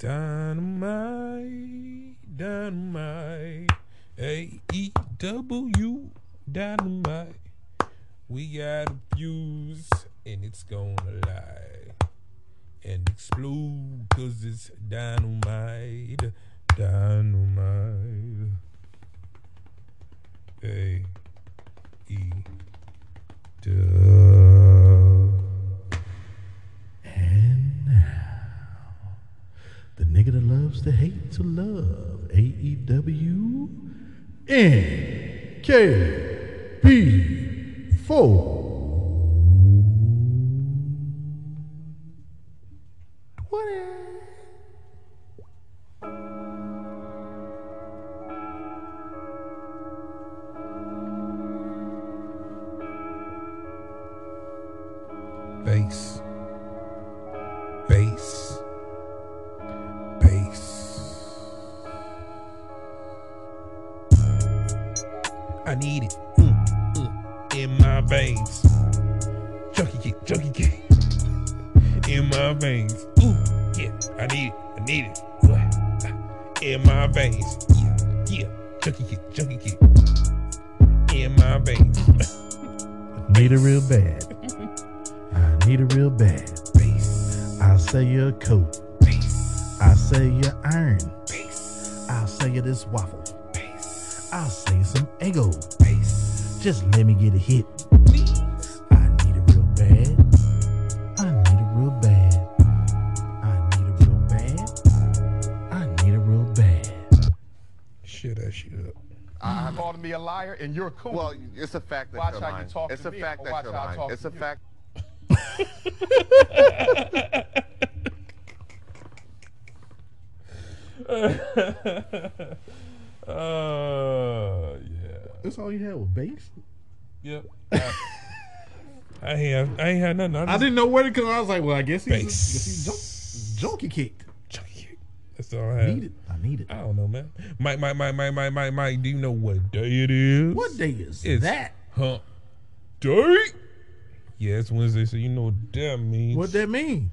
Dynamite, dynamite, A E W, dynamite. We got a fuse and it's gonna lie and explode cause it's dynamite, dynamite. A E W. And now, the nigga that loves to hate to love. AEW NKP4. That shit up. I called me a liar, and you're cool. Well, it's a fact that Watch you're how you lying. talk it's to a me, fact that watch you're how I lying. talk It's a you. fact. Uh, yeah. That's all you had was bass? Yep. I, I ain't have, I ain't had nothing. I, I didn't know where to come. I was like, well, I guess he's, Bass. guess he's junk, junkie kicked. That's all I had. Need it. I need it. I don't know, man. Mike, Mike, Mike, Mike, Mike, Mike, Mike. Do you know what day it is? What day is It's that? Hump day. Yeah, it's Wednesday, so you know what that means. What that mean?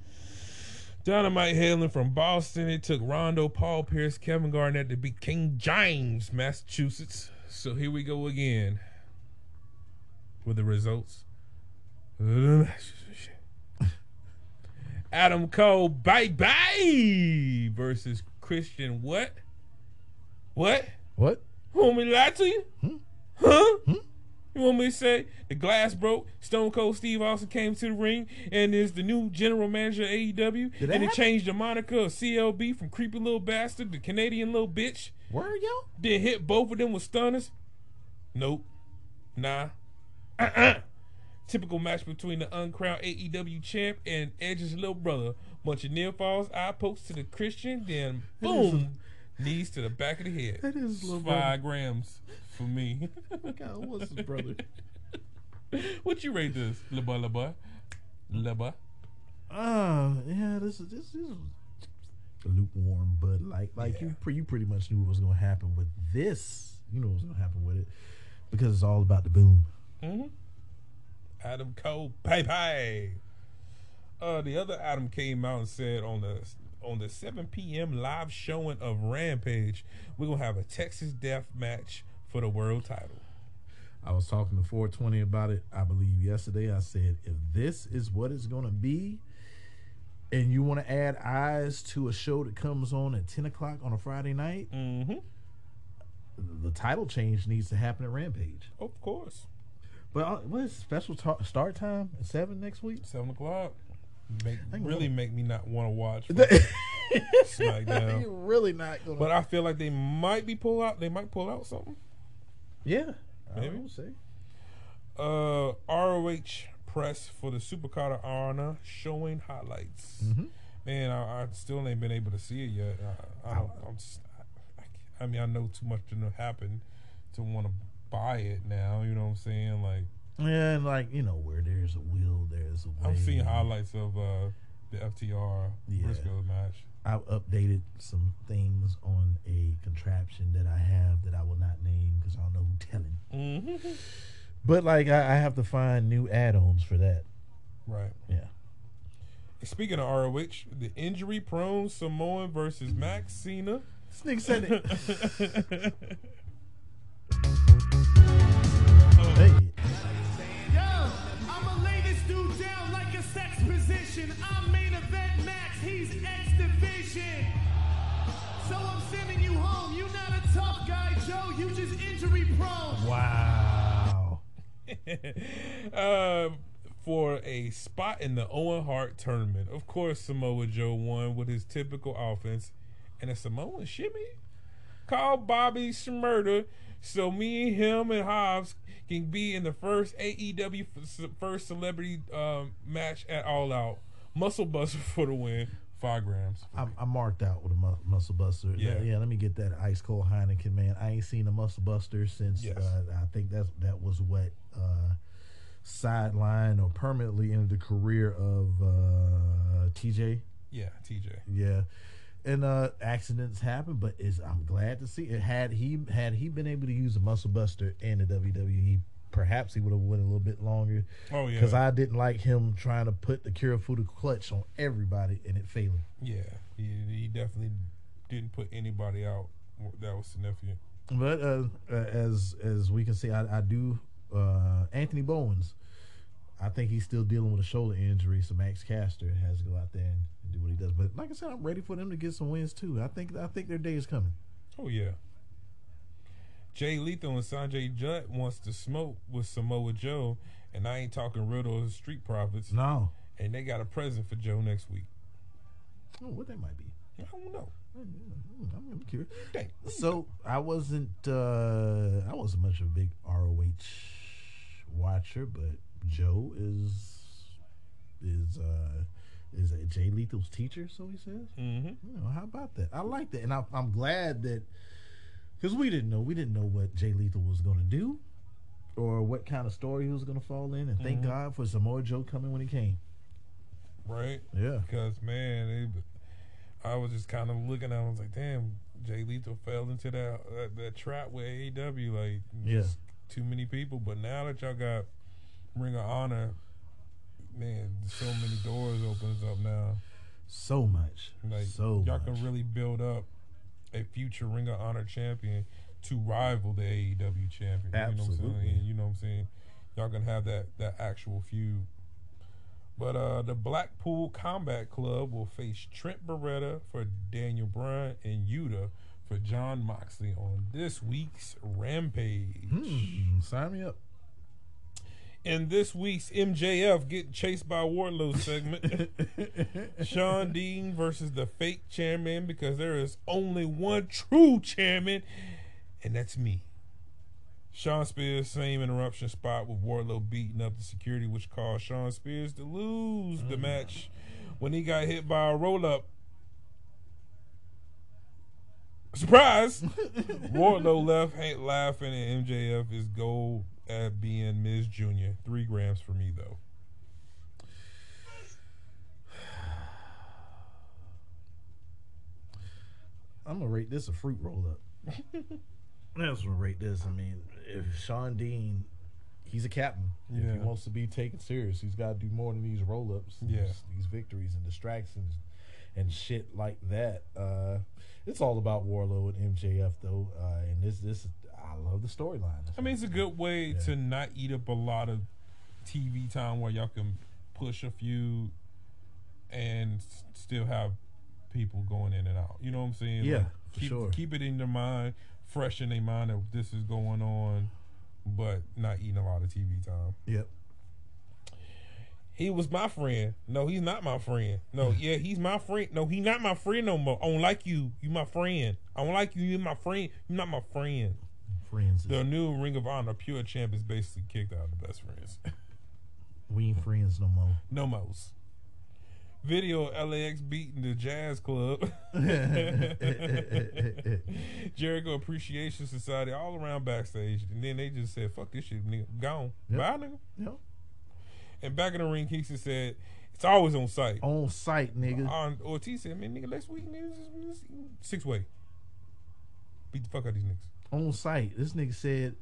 Dynamite hailing from Boston. It took Rondo, Paul Pierce, Kevin Garnett to beat King James, Massachusetts. So here we go again with the results. Adam Cole, bye bye, versus Christian. What? What? What? Want me to lie to you? Hmm? Huh? Hmm? You want me to say the glass broke? Stone Cold Steve Austin came to the ring and is the new general manager of AEW. And it changed the moniker of CLB from creepy little bastard to Canadian little bitch. Word, yo? Then hit both of them with stunners. Nope. Nah. Uh-uh. Typical match between the uncrowned AEW champ and Edge's little brother. Bunch of near falls, eye pokes to the Christian, then boom, knees to the back of the head. That is little Five grams for me. God, what's his brother? what you rate this, Leba leba leba. Ah. Uh, yeah, this is this is lukewarm, but like like you pre- you pretty much knew what was gonna happen with this. You know what was gonna happen with it because it's all about the boom. Mm-hmm. Adam Cole, bye bye. Uh, the other Adam came out and said on the on the 7 p.m. live showing of Rampage, we're gonna have a Texas Death match for the world title. I was talking to 420 about it. I believe yesterday. I said if this is what it's gonna be, and you want to add eyes to a show that comes on at 10 o'clock on a Friday night, Mm-hmm. the title change needs to happen at Rampage. Of course, But uh, what is special ta- start time seven next week? seven o'clock. Make, really make me not want to watch SmackDown. You're really not gonna. But I feel like they might be pull out. They might pull out something. yeah, Maybe. I will say. Uh, ROH press for the Supercard of Honor showing highlights. Mhm. Man, I, I still ain't been able to see it yet. I, I. I'm just, I, I, I mean, I know too much to know happen to want to buy it now. You know what I'm saying? Like, Yeah, and like you know, where there's a will, there's a way. I'm seeing highlights of uh, the FTR Yeah. Briscoe match. I've updated some things on a contraption that I have that I will not name because I don't know who telling. Mm-hmm. But like, I, I have to find new add-ons for that. Right. Yeah. Speaking of ROH, the injury prone Samoan versus Max Cena. This nigga said it. guy, Joe. You just injury prone. wow. uh, for a spot in the Owen Hart tournament. Of course, Samoa Joe won with his typical offense and a Samoan shimmy called Bobby Shmurda. So me, him, and Hobbs can be in the first AEW first celebrity um, match at All Out. Muscle Buster for the win. Five grams. I'm, I'm marked out with a mu- muscle buster. Yeah. Yeah. Let me get that ice cold Heineken, man. I ain't seen a muscle buster since Yes. uh, I think that's that was what uh, sidelined or permanently ended the career of uh, TJ. Yeah, TJ. Yeah. And uh, accidents happen, but it's, I'm glad to see it. Had he had he been able to use a muscle buster in the WWE, perhaps he would have went a little bit longer. Oh, yeah. Because I didn't like him trying to put the Kirifuda clutch on everybody and it failing. Yeah, he, he definitely didn't put anybody out that was significant. But uh, uh, as as we can see, I, I do uh, Anthony Bowens. I think he's still dealing with a shoulder injury, so Max Caster has to go out there and, and do what he does. But like I said, I'm ready for them to get some wins too. I think I think their day is coming. Oh yeah. Jay Lethal and Sonjay Dutt wants to smoke with Samoa Joe, and I ain't talking Riddle or Street Profits. No, And they got a present for Joe next week. oh, what that might be. I don't know. I'm, I'm curious. Dang. So I wasn't uh I wasn't much of a big ROH watcher, but Joe is is uh is a Jay Lethal's teacher, so he says. Mm-hmm. You know, how about that? I like that, and I, I'm glad that because we didn't know we didn't know what Jay Lethal was going to do or what kind of story he was going to fall in, and thank mm-hmm. God for Samoa Joe coming when he came. Right? Yeah, Because man, it, I was just kind of looking at. it, I was like, damn, Jay Lethal fell into that that, that trap with AEW. Like, Yeah. just too many people. But now that y'all got Ring of Honor, man, so many doors opens up now. so much, Like so y'all much. can really build up a future Ring of Honor champion to rival the AEW champion. You know what I'm Absolutely. saying? You know what I'm saying? Y'all gonna have that that actual feud. But uh the Blackpool Combat Club will face Trent Beretta for Daniel Bryan and Yuta for Jon Moxley on this week's Rampage. Hmm, sign me up. In this week's MJF getting chased by Wardlow segment, Shawn Dean versus the fake chairman because there is only one true chairman, and that's me. Shawn Spears, same interruption spot with Wardlow beating up the security, which caused Shawn Spears to lose the mm. match when he got hit by a roll up. Surprise! Wardlow left ain't laughing, and MJF is gold at being Ms. Junior. Three grams for me though. I'm gonna rate this a fruit roll up. That's gonna rate this. I mean, if Shawn Dean, he's a captain. If Yeah. he wants to be taken serious, he's got to do more than these roll ups. Yeah. these, these victories and distractions and shit like that. Uh, it's all about Wardlow and MJF though, uh, and this this I love the storyline. I mean, it's a good way Yeah. to not eat up a lot of TV time where y'all can push a few and still have people going in and out. You know what I'm saying? Yeah, Like, for keep, sure. Keep it in their mind, fresh in their mind that this is going on, but not eating a lot of TV time. Yep. He was my friend. No, he's not my friend. No, yeah, he's my friend. No, he not my friend no more. I don't like you. You my friend. I don't like you. You my friend. You not my friend. Friends, The new Ring of Honor Pure Champ is basically kicked out of the best friends. we ain't friends no more. no most. Video LAX beating the Jazz Club. Jericho Appreciation Society all around backstage. And then they just said, fuck this shit, nigga. Gone. Yep. Bye, nigga. Yep. And back in the ring, Kingston said, it's always on site. On site, nigga. On Ortiz said, man, nigga, next week, nigga, six way. Beat the fuck out of these niggas. On site. This nigga said,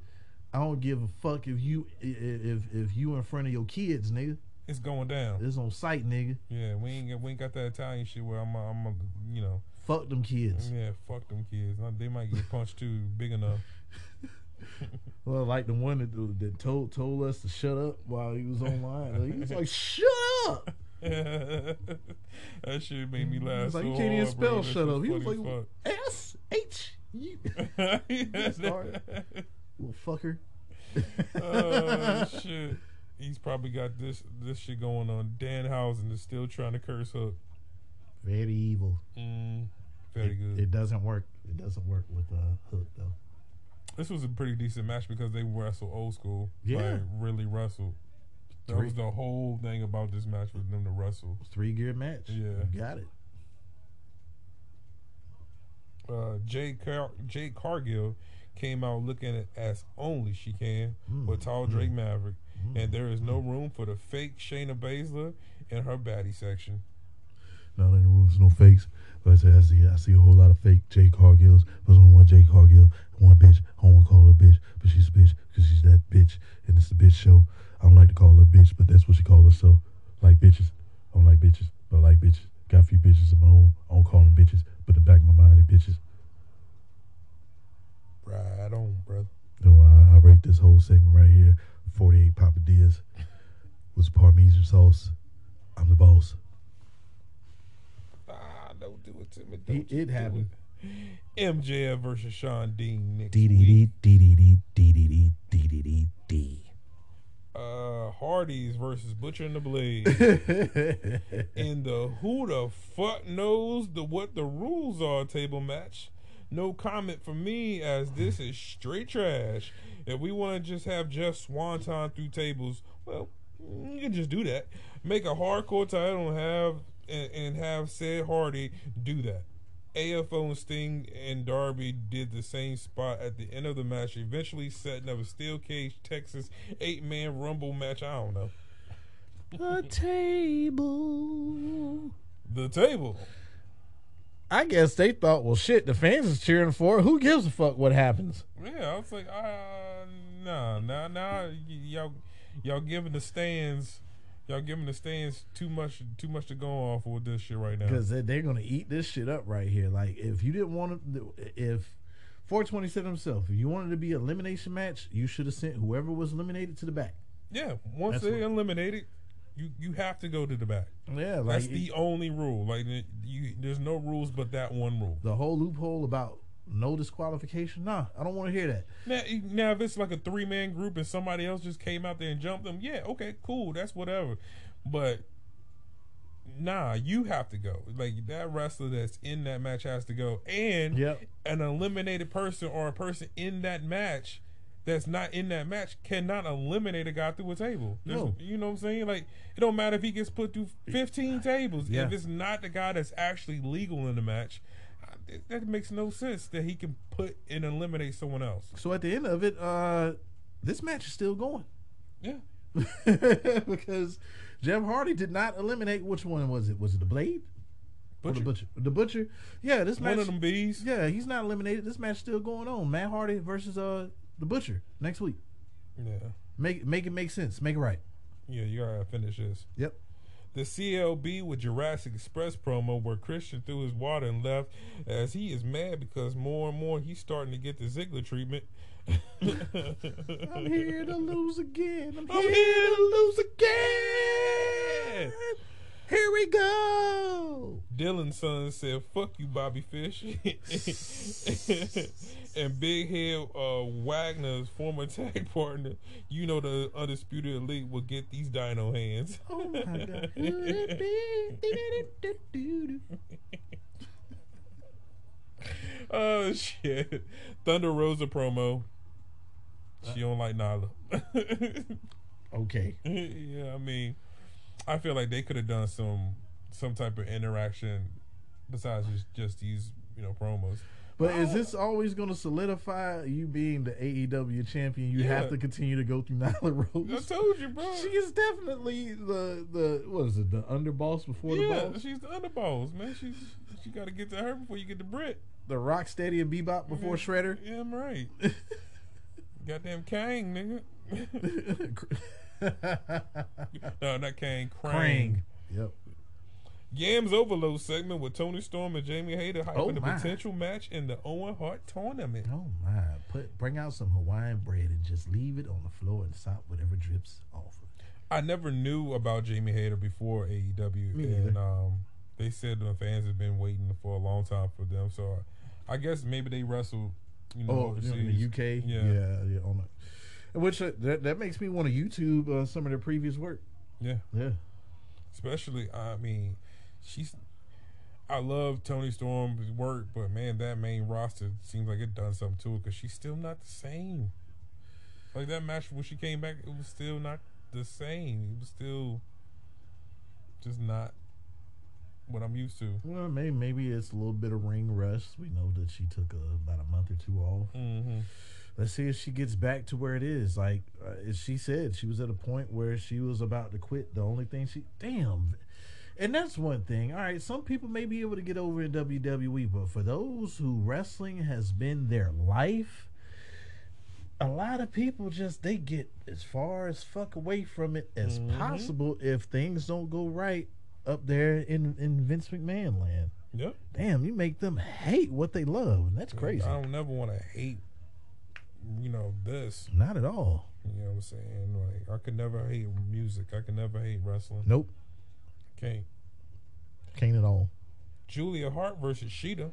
"I don't give a fuck if you if if you in front of your kids, nigga. It's going down. It's on site, nigga. Yeah, we ain't got, we ain't got that Italian shit where I'm a, I'm a, you know Fuck them kids. yeah fuck them kids. They might get punched too big enough. Well, like the one that that told told us to shut up while he was online. Like, he was like, "Shut up!" that shit made me laugh. It's like so you can't even hard, bro. spell That "shut up." He was like, "S H U." as fuck. Start. Little fucker. oh shit. He's probably got this this shit going on. Dan Danhausen is still trying to curse Hook. Very evil. Mm, very it, good. It doesn't work. It doesn't work with uh, Hook though. this was a pretty decent match because they wrestled old school. Yeah. Like really wrestled. That Three- was the whole thing about this match was them to wrestle. Three gear match. Yeah. You got it. Uh, Jay Car- Jade Cargill came out looking at as only she can Mm, with Tall Drake Maverick, mm, and there is no room for the fake Shayna Baszler in her baddie section. Not in the rooms, no fakes. But I say I see I see a whole lot of fake Jade Cargills. There's only one Jade Cargill, one bitch. I don't want to call her a bitch, but she's a bitch because she's that bitch, and it's the bitch show. I don't like to call her a bitch, but that's what she calls herself. Like bitches. I don't like bitches, but I like bitches. Got a few bitches of my own. I don't call them bitches, but in the back of my mind, they bitches. Right on, brother. No, I, I rate this whole segment right here 48 papadillas with parmesan sauce. I'm the boss. Ah, don't do it to me. He- Don't you it happened. it. MJF versus Shawn Dean next Dee dee week. Uh, Hardy's versus Butcher and the Blade. in the who the fuck knows the what the rules are table match. No comment from me as this is straight trash. If we want to just have Jeff Swanton through tables, well, you can just do that. Make a hardcore title and have and, and have said Hardy do that. AFO and Sting and Darby did the same spot at the end of the match, eventually setting up a steel cage Texas eight man rumble match. I don't know. A table. The table. I guess they thought, well, shit, the fans is cheering for it. Who gives a fuck what happens? Yeah, I was like, uh, nah, nah, nah. y- Y'all, y'all giving the stands, y'all giving the stands too much, too much to go off with this shit right now. Because they- they're gonna eat this shit up right here. Like, if you didn't want to, if 420 said himself, if you wanted to be an elimination match, you should have sent whoever was eliminated to the back. Yeah, once That's they what- eliminated, you you have to go to the back. Yeah, like That's the only rule. Like you, there's no rules but that one rule. the whole loophole about no disqualification. Nah, I don't want to hear that. Now, now if it's like a three man group and somebody else just came out there and jumped them, yeah, okay, cool, that's whatever. But nah, you have to go. Like that wrestler that's in that match has to go, and Yep. an eliminated person or a person in that match that's not in that match cannot eliminate a guy through a table. There's- No. You know what I'm saying? Like it don't matter if he gets put through 15 tables. Yeah. If it's not the guy that's actually legal in the match, that makes no sense that he can put and eliminate someone else. So at the end of it, uh, this match is still going Yeah. because Jeff Hardy did not eliminate. Which one was it? Was it the Blade? Butcher. the butcher. The butcher. Yeah, this match. One of them bees. Yeah, he's not eliminated. This match still going on. Matt Hardy versus uh the butcher next week. Yeah. Make make it make sense. Make it right. Yeah, you gotta finish this. Yep. The CLB with Jurassic Express promo where Christian threw his water and left as he is mad because more and more he's starting to get the Ziggler treatment. I'm here to lose again. I'm, I'm here, here to lose again. Here we go. Dylan's son said, "Fuck you, Bobby Fish," and Big Head uh, Wagner's former tag partner, you know the undisputed elite, will get these Dino hands. Oh my god. Who it be? Oh shit! Thunder Rosa promo. She don't like Nyla. okay. yeah, I mean, I feel like they could have done some some type of interaction besides just just these you know promos. But is this always going to solidify you being the AEW champion? You Yeah. have to continue to go through Nyla Rose. I told you, bro. She is definitely the the what is it? The underboss before the yeah, boss. she's the underboss, man. She's she got to get to her before you get to Britt. The rock steady and bebop before Shredder. Yeah, I'm right. Goddamn Kang, nigga. no, not Kane. Krang. Krang. Yep. Yams Overload segment with Toni Storm and Jamie Hayter hyping Oh, the potential match in the Owen Hart tournament. Oh my! Put bring out some Hawaiian bread and just leave it on the floor and stop whatever drips off of it. I never knew about Jamie Hayter before AEW, Me and um, they said the fans have been waiting for a long time for them. So I guess maybe they wrestled, you know, Oh, overseas. in the UK. Yeah. yeah, yeah. On the, which uh, that that makes me want to YouTube uh, some of their previous work. yeah. Yeah. Especially, I mean, she's. I love Toni Storm's work, but man, that main roster seems like it done something to her because she's still not the same. Like that match when she came back, it was still not the same. It was still just not what I'm used to. Well, maybe maybe it's a little bit of ring rust. We know that she took a, about a month or two off. hmm Let's see if she gets back to where it is. Like uh, as she said, she was at a point where she was about to quit. The only thing she damn. And that's one thing. All right, some people may be able to get over in WWE, but for those who wrestling has been their life, a lot of people just they get as far as fuck away from it as mm-hmm. possible if things don't go right up there in in Vince McMahon land. Yep. Damn, you make them hate what they love. and That's crazy. I don't never want to hate, you know, this. Not at all. You know what I'm saying? Like I could never hate music. I could never hate wrestling. Nope, Can't. can't at all. Julia Hart versus Shida.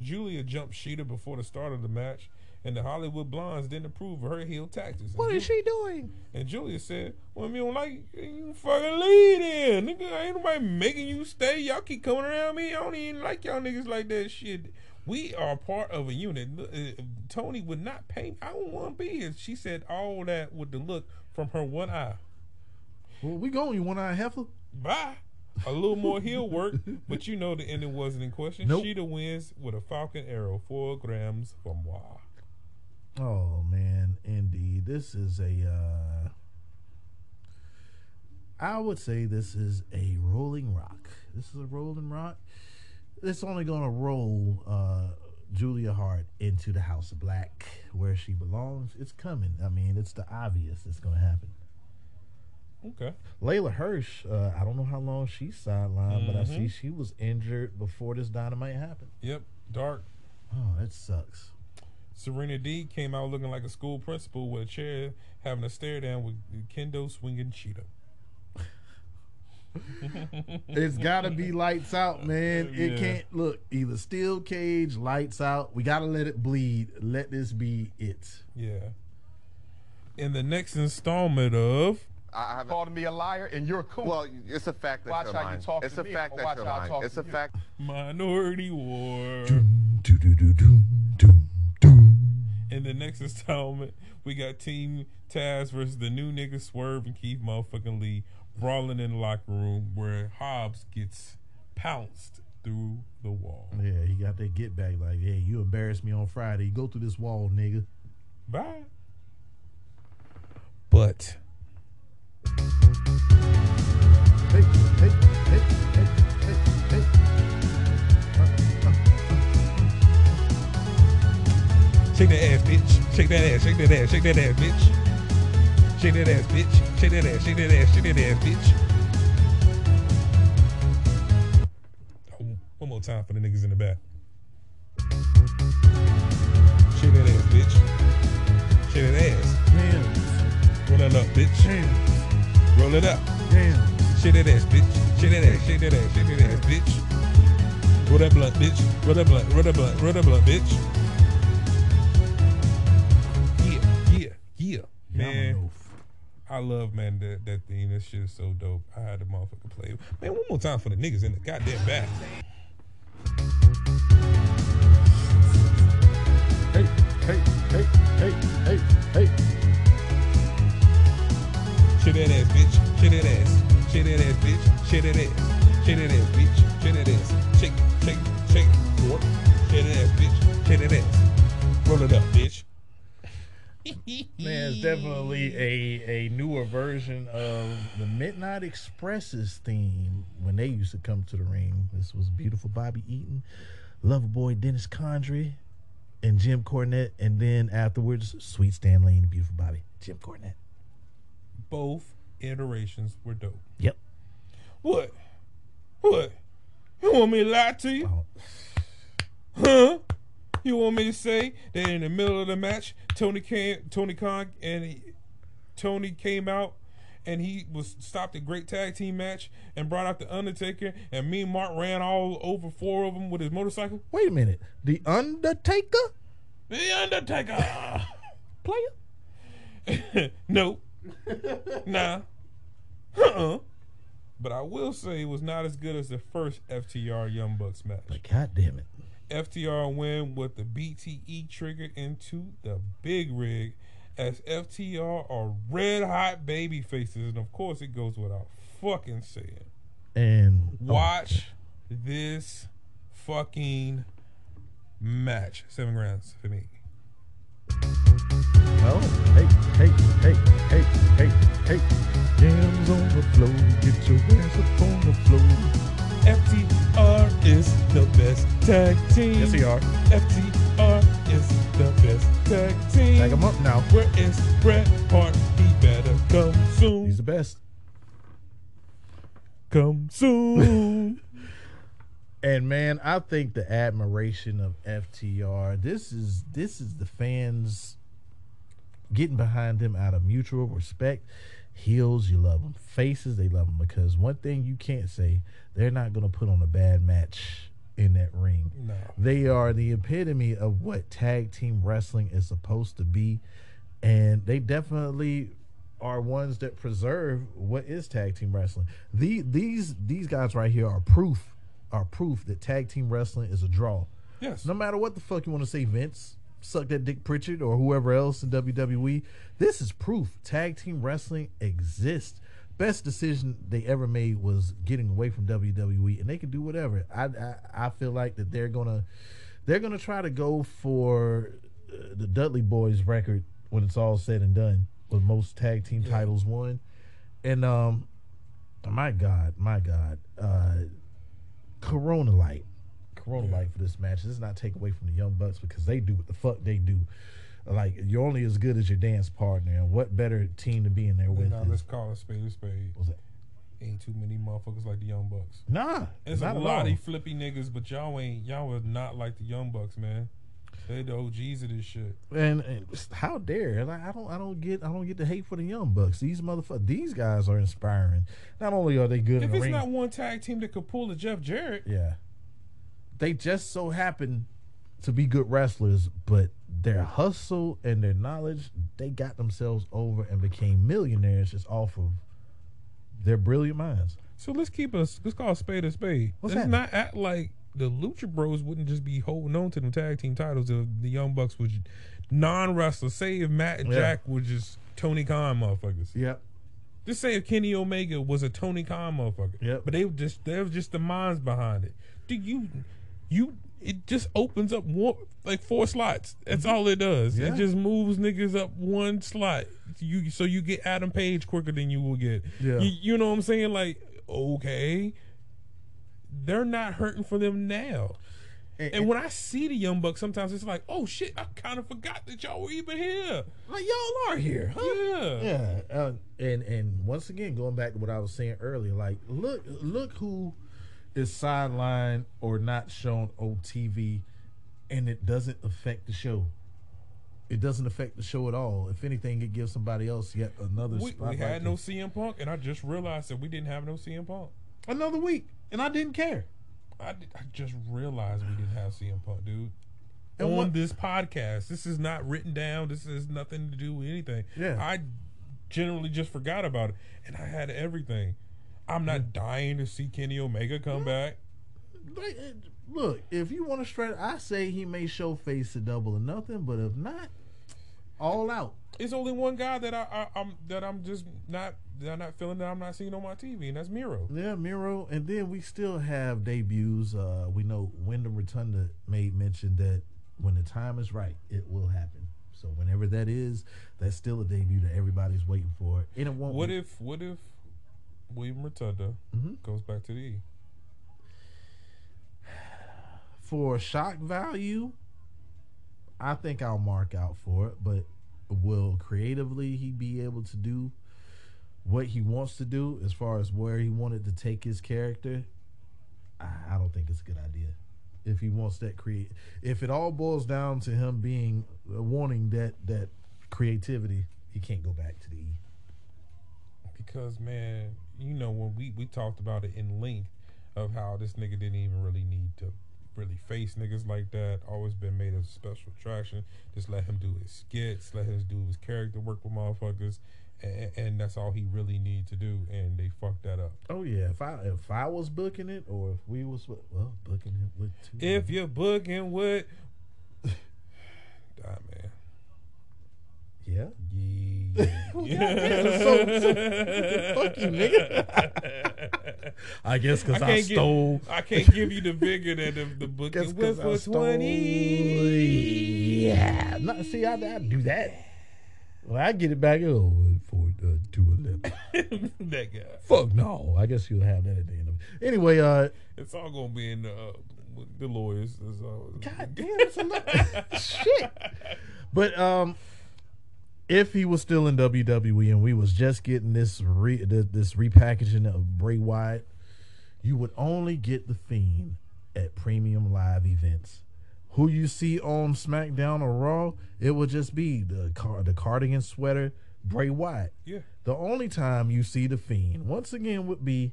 Julia jumped Shida before the start of the match, and the Hollywood Blondes didn't approve of her heel tactics. What and is she doing? And Julia said, "Well, if you don't like, you fucking leave then. Nigga, ain't nobody making you stay. Y'all keep coming around me. I don't even like y'all niggas like that shit. We are part of a unit. Uh, Tony would not pay. I don't want to be here." She said all that with the look from her one eye. Well, we going. You one eye heifer? Bye. A little more heel work, but you know the ending wasn't in question. Nope. Shida wins with a Falcon Arrow, four grams from moi. Oh man, indeed. This is a. Uh, I would say this is a rolling rock. This is a rolling rock. It's only going to roll uh, Julia Hart into the House of Black, where she belongs. It's coming. I mean, it's the obvious. It's going to happen. Okay. Leyla Hirsch, uh, I don't know how long she's sidelined, but I see she was injured before this dynamite happened. Yep. Dark. Oh, that sucks. Serena D came out looking like a school principal with a chair, having a stare down with kendo swinging Shida. It's got to be lights out, man. It Yeah. can't look either steel cage, lights out. We got to let it bleed. Let this be it. Yeah. In the next installment of I haven't called me a liar, and you're cool. Well, it's a fact that Watch you're how you talk it's to a me, fact that watch you're how I lying. talk It's a you. fact. Minority War. Doom, doo, doo, doo, doom, doom, doom. In the next installment, we got Team Taz versus the new niggas Swerve and Keith motherfucking Lee brawling in the locker room where Hobbs gets pounced through the wall. Yeah, he got that get back. Like, hey, you embarrassed me on Friday. Go through this wall, nigga. Bye. But shake that ass, bitch. Shake that ass. Shake that ass. Shake that ass, bitch. Shake that ass, bitch. Shake that ass. Shake that ass. Shake that ass, bitch. Oh, one more time for the niggas in the back. Shake that ass, bitch. Shake that ass. Hands, Roll that up, bitch. hands, Roll it up. hands. Shake that ass, bitch. Shit that ass. shit that ass. shit that ass, bitch. Roll that blunt, bitch. Roll that blunt. Roll that blunt. Roll that blunt, bitch. Yeah, yeah, yeah. Man. I love man that that theme. That shit is so dope. I had the motherfucker play. Man, one more time for the niggas in the goddamn back. Hey, hey, hey, hey, hey, hey. That ass, bitch. Shake that ass. Shake that ass, bitch. Shake that ass. Shake that ass, bitch. Shake that ass. Shake, shake, shake. Work. Shake ass, bitch. Shake that ass. Roll it up, bitch. Man, it's definitely a, a newer version of the Midnight Express's theme when they used to come to the ring. This was beautiful Bobby Eaton, Loverboy Dennis Condrey, and Jim Cornette, and then afterwards, Sweet Stan Lane, beautiful Bobby, Jim Cornette. Both iterations were dope. Yep. What? What? You want me to lie to you? Oh. Huh? You want me to say that in the middle of the match, Tony came, Tony Khan and he, Tony came out and he was stopped a great tag team match and brought out the Undertaker and me and Mark ran all over four of them with his motorcycle. Wait a minute. The Undertaker The Undertaker. player? no. Nah. Uh-uh. But I will say it was not as good as the first FTR Young Bucks match. But god damn it. FTR win with the BTE triggered into the big rig as FTR are red hot baby faces. And of course, it goes without fucking saying. And oh, Watch this fucking match. Seven rounds for me. Oh, hey, hey, hey, hey, hey, hey. Jams on the floor. Get your ass up on the floor. FTR is the best tag team. Yes, they are. FTR is the best tag team. Tag 'em up now. Where is Bret Hart? He better come soon. He's the best. come soon. And man, I think the admiration of FTR. This is this is the fans getting behind them out of mutual respect. Heels, you love them. Faces, they love them because one thing you can't say, they're not going to put on a bad match in that ring. no. They are the epitome of what tag team wrestling is supposed to be. And they definitely are ones that preserve what is tag team wrestling. The, these these guys right here are proof are proof that tag team wrestling is a draw. Yes. No matter what the fuck you want to say, Vince, suck that Dick Pritchard or whoever else in WWE, this is proof tag team wrestling exists. Best decision they ever made was getting away from WWE, and they can do whatever. I I, I feel like that they're gonna they're gonna try to go for uh, the Dudley Boys record when it's all said and done, with most tag team titles won. And um, my God, my God, uh, Corona Light. Corona Yeah. Light for this match. This is not take away from the Young Bucks because they do what the fuck they do. Like you're only as good as your dance partner, and what better team to be in there with? Now let's call a spade a spade. what's that? Ain't too many motherfuckers like the Young Bucks. Nah, it's a lot of flippy niggas, but y'all ain't y'all are not like the Young Bucks, man. They the OGs of this shit. And, and how dare like I don't I don't get I don't get the hate for the young bucks. These motherfuckers these guys are inspiring. Not only are they good in If the it's ring, not one tag team that could pull a Jeff Jarrett, yeah, they just so happen to be good wrestlers, but their hustle and their knowledge, they got themselves over and became millionaires just off of their brilliant minds. So let's keep us. Let's call a spade a spade. What's let's not act like the Lucha Bros wouldn't just be holding on to them tag team titles if the Young Bucks was non wrestlers. Say if Matt and Yeah. Jack were just Tony Khan motherfuckers. Yep. Just say if Kenny Omega was a Tony Khan motherfucker. Yep. But they were just they were just the minds behind it. Do you you it just opens up one like four slots. That's all it does. Mm-hmm. Yeah. It just moves niggas up one slot. You so you get Adam Page quicker than you will get. Yeah. You, you know what I'm saying? Like, okay. They're not hurting for them now. And when I see the Young Bucks, sometimes it's like, oh shit, I kind of forgot that y'all were even here. like y'all are here, huh? Yeah. Yeah, uh, and and once again, going back to what I was saying earlier, like look look who is sidelined or not shown on TV, and it doesn't affect the show. It doesn't affect the show at all. If anything, it gives somebody else yet another. We, we had no CM Punk, and I just realized that we didn't have no CM Punk. another week, and I didn't care. I, di- I just realized we didn't have CM Punk, dude. And On what- this podcast, this is not written down. This has nothing to do with anything. Yeah. I generally just forgot about it, and I had everything. I'm not dying to see Kenny Omega come back. Like, look, if you want to straight, I say he may show face to double or nothing, but if not, all out. It's only one guy that I, I I'm that I'm just not that I'm not feeling that I'm not seeing on my TV, and that's Miro. Yeah, Miro, and then we still have debuts. Uh, we know Wyndham Rotunda made mention that when the time is right, it will happen. So whenever that is, that's still a debut that everybody's waiting for, and it won't. What be- if what if William Rotunda Mhm. goes back to the E? for shock value? I think I'll mark out for it, but will creatively he be able to do what he wants to do as far as where he wanted to take his character, I, I don't think it's a good idea. If he wants that create, if it all boils down to him being uh, wanting that that creativity, he can't go back to the E. Because man, you know when we we talked about it in length of how this nigga didn't even really need to really face niggas like that. Always been made as a special attraction. Just let him do his skits, let him do his character work with motherfuckers, and, and that's all he really needed to do. And they fucked that up. Oh yeah, if I if I was booking it or if we was well booking it with two. If you're booking with, die man. Yeah, Yeah. so- so- fuck you, nigga. I guess because I, can't gi- stole. I can't give you the bigger that the, the booking Guess with because for I stole. twenty. Yeah, not see, I, I do that. Well, I get it back. Oh, for uh, two eleven. that guy. Fuck no. I guess you'll have that at the end of it. Anyway, uh, It's all gonna be in the, uh, with the lawyers. That's all. God damn, it's a lot. shit. But um, if he was still in WWE and we was just getting this re this, this repackaging of Bray Wyatt, you would only get the Fiend at premium live events. Who you see on SmackDown or Raw, it would just be the car, the cardigan sweater, Bray Wyatt. Yeah. The only time you see the Fiend, once again, would be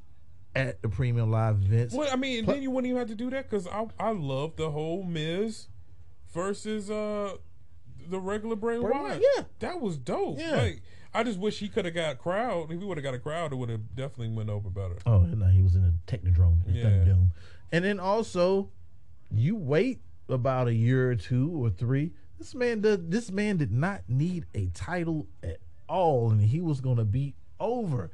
at the premium live events. Well, I mean, Pl- then you wouldn't even have to do that because I I love the whole Miz versus uh the regular Bray, Bray Wyatt. Wyatt, yeah. that was dope. Yeah. Like I just wish he could have got a crowd. If he would have got a crowd, it would have definitely went over better. Oh, no, he was in a Technodrome. Yeah. Thunderdome. And then also, you wait about a year or two or three. This man did. This man did not need a title at all, and he was going to be over,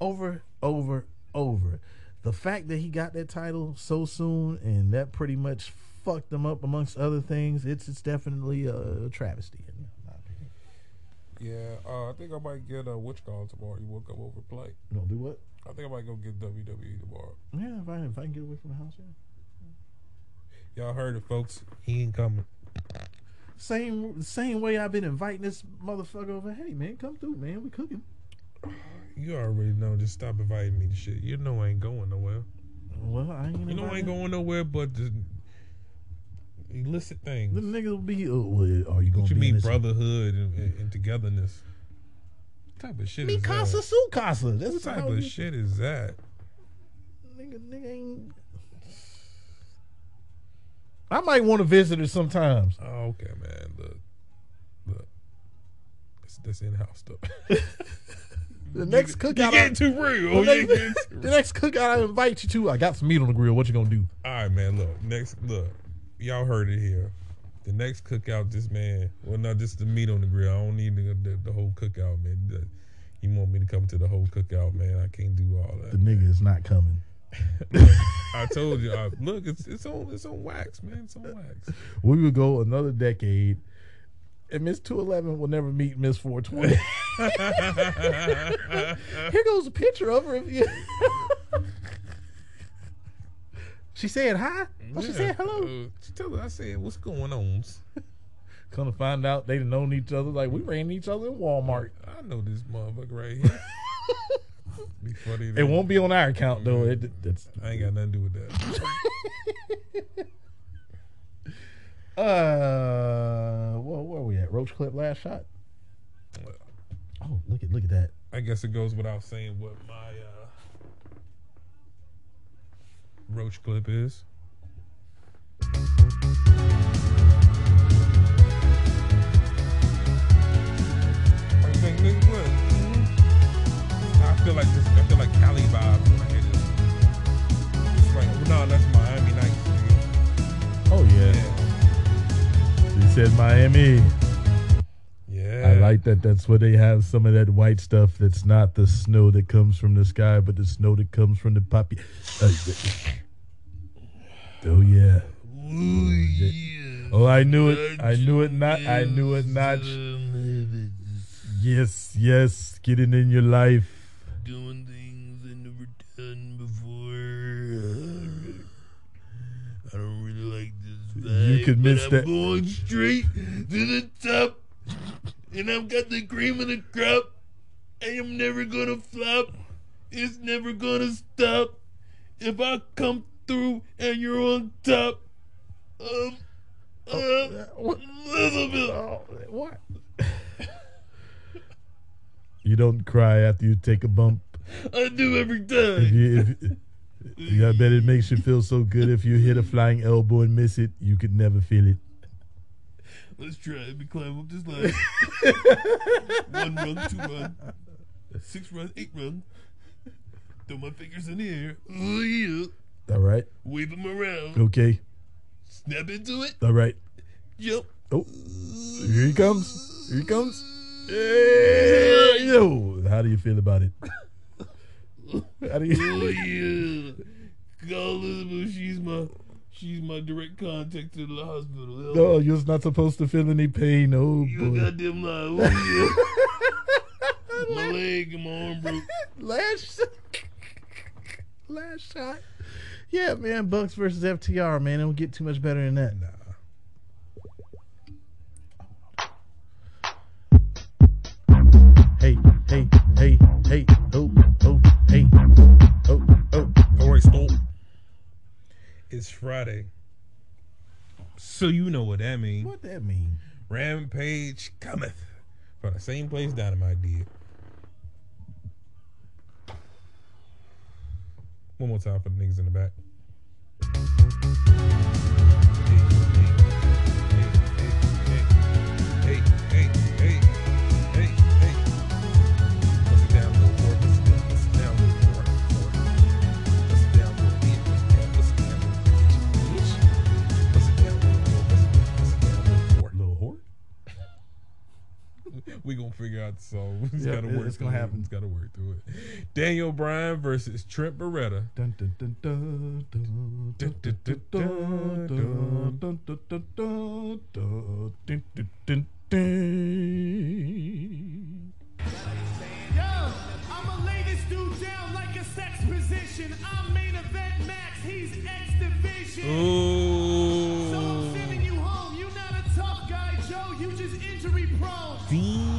over, over, over. The fact that he got that title so soon and that pretty much fucked them up amongst other things. It's it's definitely a travesty. Yeah, uh, I think I might get a witch call tomorrow. You woke up over play. Gonna do what? I think I might go get WWE tomorrow. Yeah, if I if I can get away from the house, yeah. Y'all heard it, folks. He ain't coming. Same same way I've been inviting this motherfucker over. Hey man, come through, man. We cooking. You already know. Just stop inviting me to shit. You know I ain't going nowhere. Well, I ain't. You know I ain't going nowhere but the illicit things. The niggas will be. Oh, well, are you gonna What you mean brotherhood and, and, and togetherness? What type of shit Me is casa that? su casa. That's What type of you- shit is that? Nigga, nigga ain't. I might want to visit her sometimes. Oh, okay, man. Look, look. That's, that's in-house stuff. The next cookout, I, getting too real. the, next, getting too the next cookout I invite you to, I got some meat on the grill. What you gonna do? All right, man. Look, next, look, y'all heard it here. The next cookout, this man, well, not just the meat on the grill. I don't need the, the, the whole cookout, man. The- you want me to come to the whole cookout, man? I can't do all that. The nigga is not coming. I told you. I, look, it's it's on it's on wax, man. It's on wax. We would go another decade, and Miss Two Eleven will never meet Miss Four Twenty. Here goes a picture of her. If you... she said hi. Oh, she said hello. Uh, she told her, I said, "What's going on?" Come to find out, they done known each other. Like we ran each other in Walmart. I know this motherfucker right here. be funny. It won't be on our account though. It, it's I ain't got nothing to do with that. uh, where, where we at? Roach clip last shot. Oh, look at look at that. I guess it goes without saying what my uh, roach clip is. What you think, nigga? What? I feel like this. I feel like Cali vibes when I hear this. It's like, oh, no, that's Miami Nights. Nigga. Oh yeah. Yeah. He said Miami. Yeah. I like that. That's where they have some of that white stuff. That's not the snow that comes from the sky, but the snow that comes from the poppy. Uh, oh yeah. Oh, I knew it. I knew it. Not. I knew it. Not. Yes. Yes. Getting in your life. Doing things I never done before. I don't really like this vibe. You could miss that. I'm going straight to the top, and I've got the cream of the crop. I am never gonna flop. It's never gonna stop. If I come through and you're on top, um, uh, what? Elizabeth. Oh, what? You don't cry after you take a bump. I do every If time. you, if, you I bet it makes you feel so good if you hit a flying elbow and miss it. You could never feel it. Let's try. We climb up this ladder. One run, two run, six run, eight run. Throw my fingers in the air. Oh yeah. All right. Wave them around. Okay. Snap into it. All right. Jump. Oh, here he comes. Here he comes. Hey, yo. How do you feel about it? How do you? Oh yeah. Call Elizabeth. She's my she's my direct contact to the hospital. No, you're not supposed to feel any pain. Oh You boy. goddamn lie. Oh yeah. my leg and my arm broke. Last, last shot. Yeah, man. Bucks versus FTR, man. It don't get too much better than that. Hey, hey, hey, hey, oh, oh, hey, It's Friday. So you know what that means. What that mean? Rampage cometh from the same place Dynamite did. One more time for the niggas in the back. Hey, hey, hey, hey, hey, we gonna figure out the song. We yep, gotta work. It's gonna happen. It. It's gotta work through it. Daniel Bryan versus Trent Beretta. Ooh. So I'm sending you home. You're not a tough guy, Joe. You just injury prone. Damn.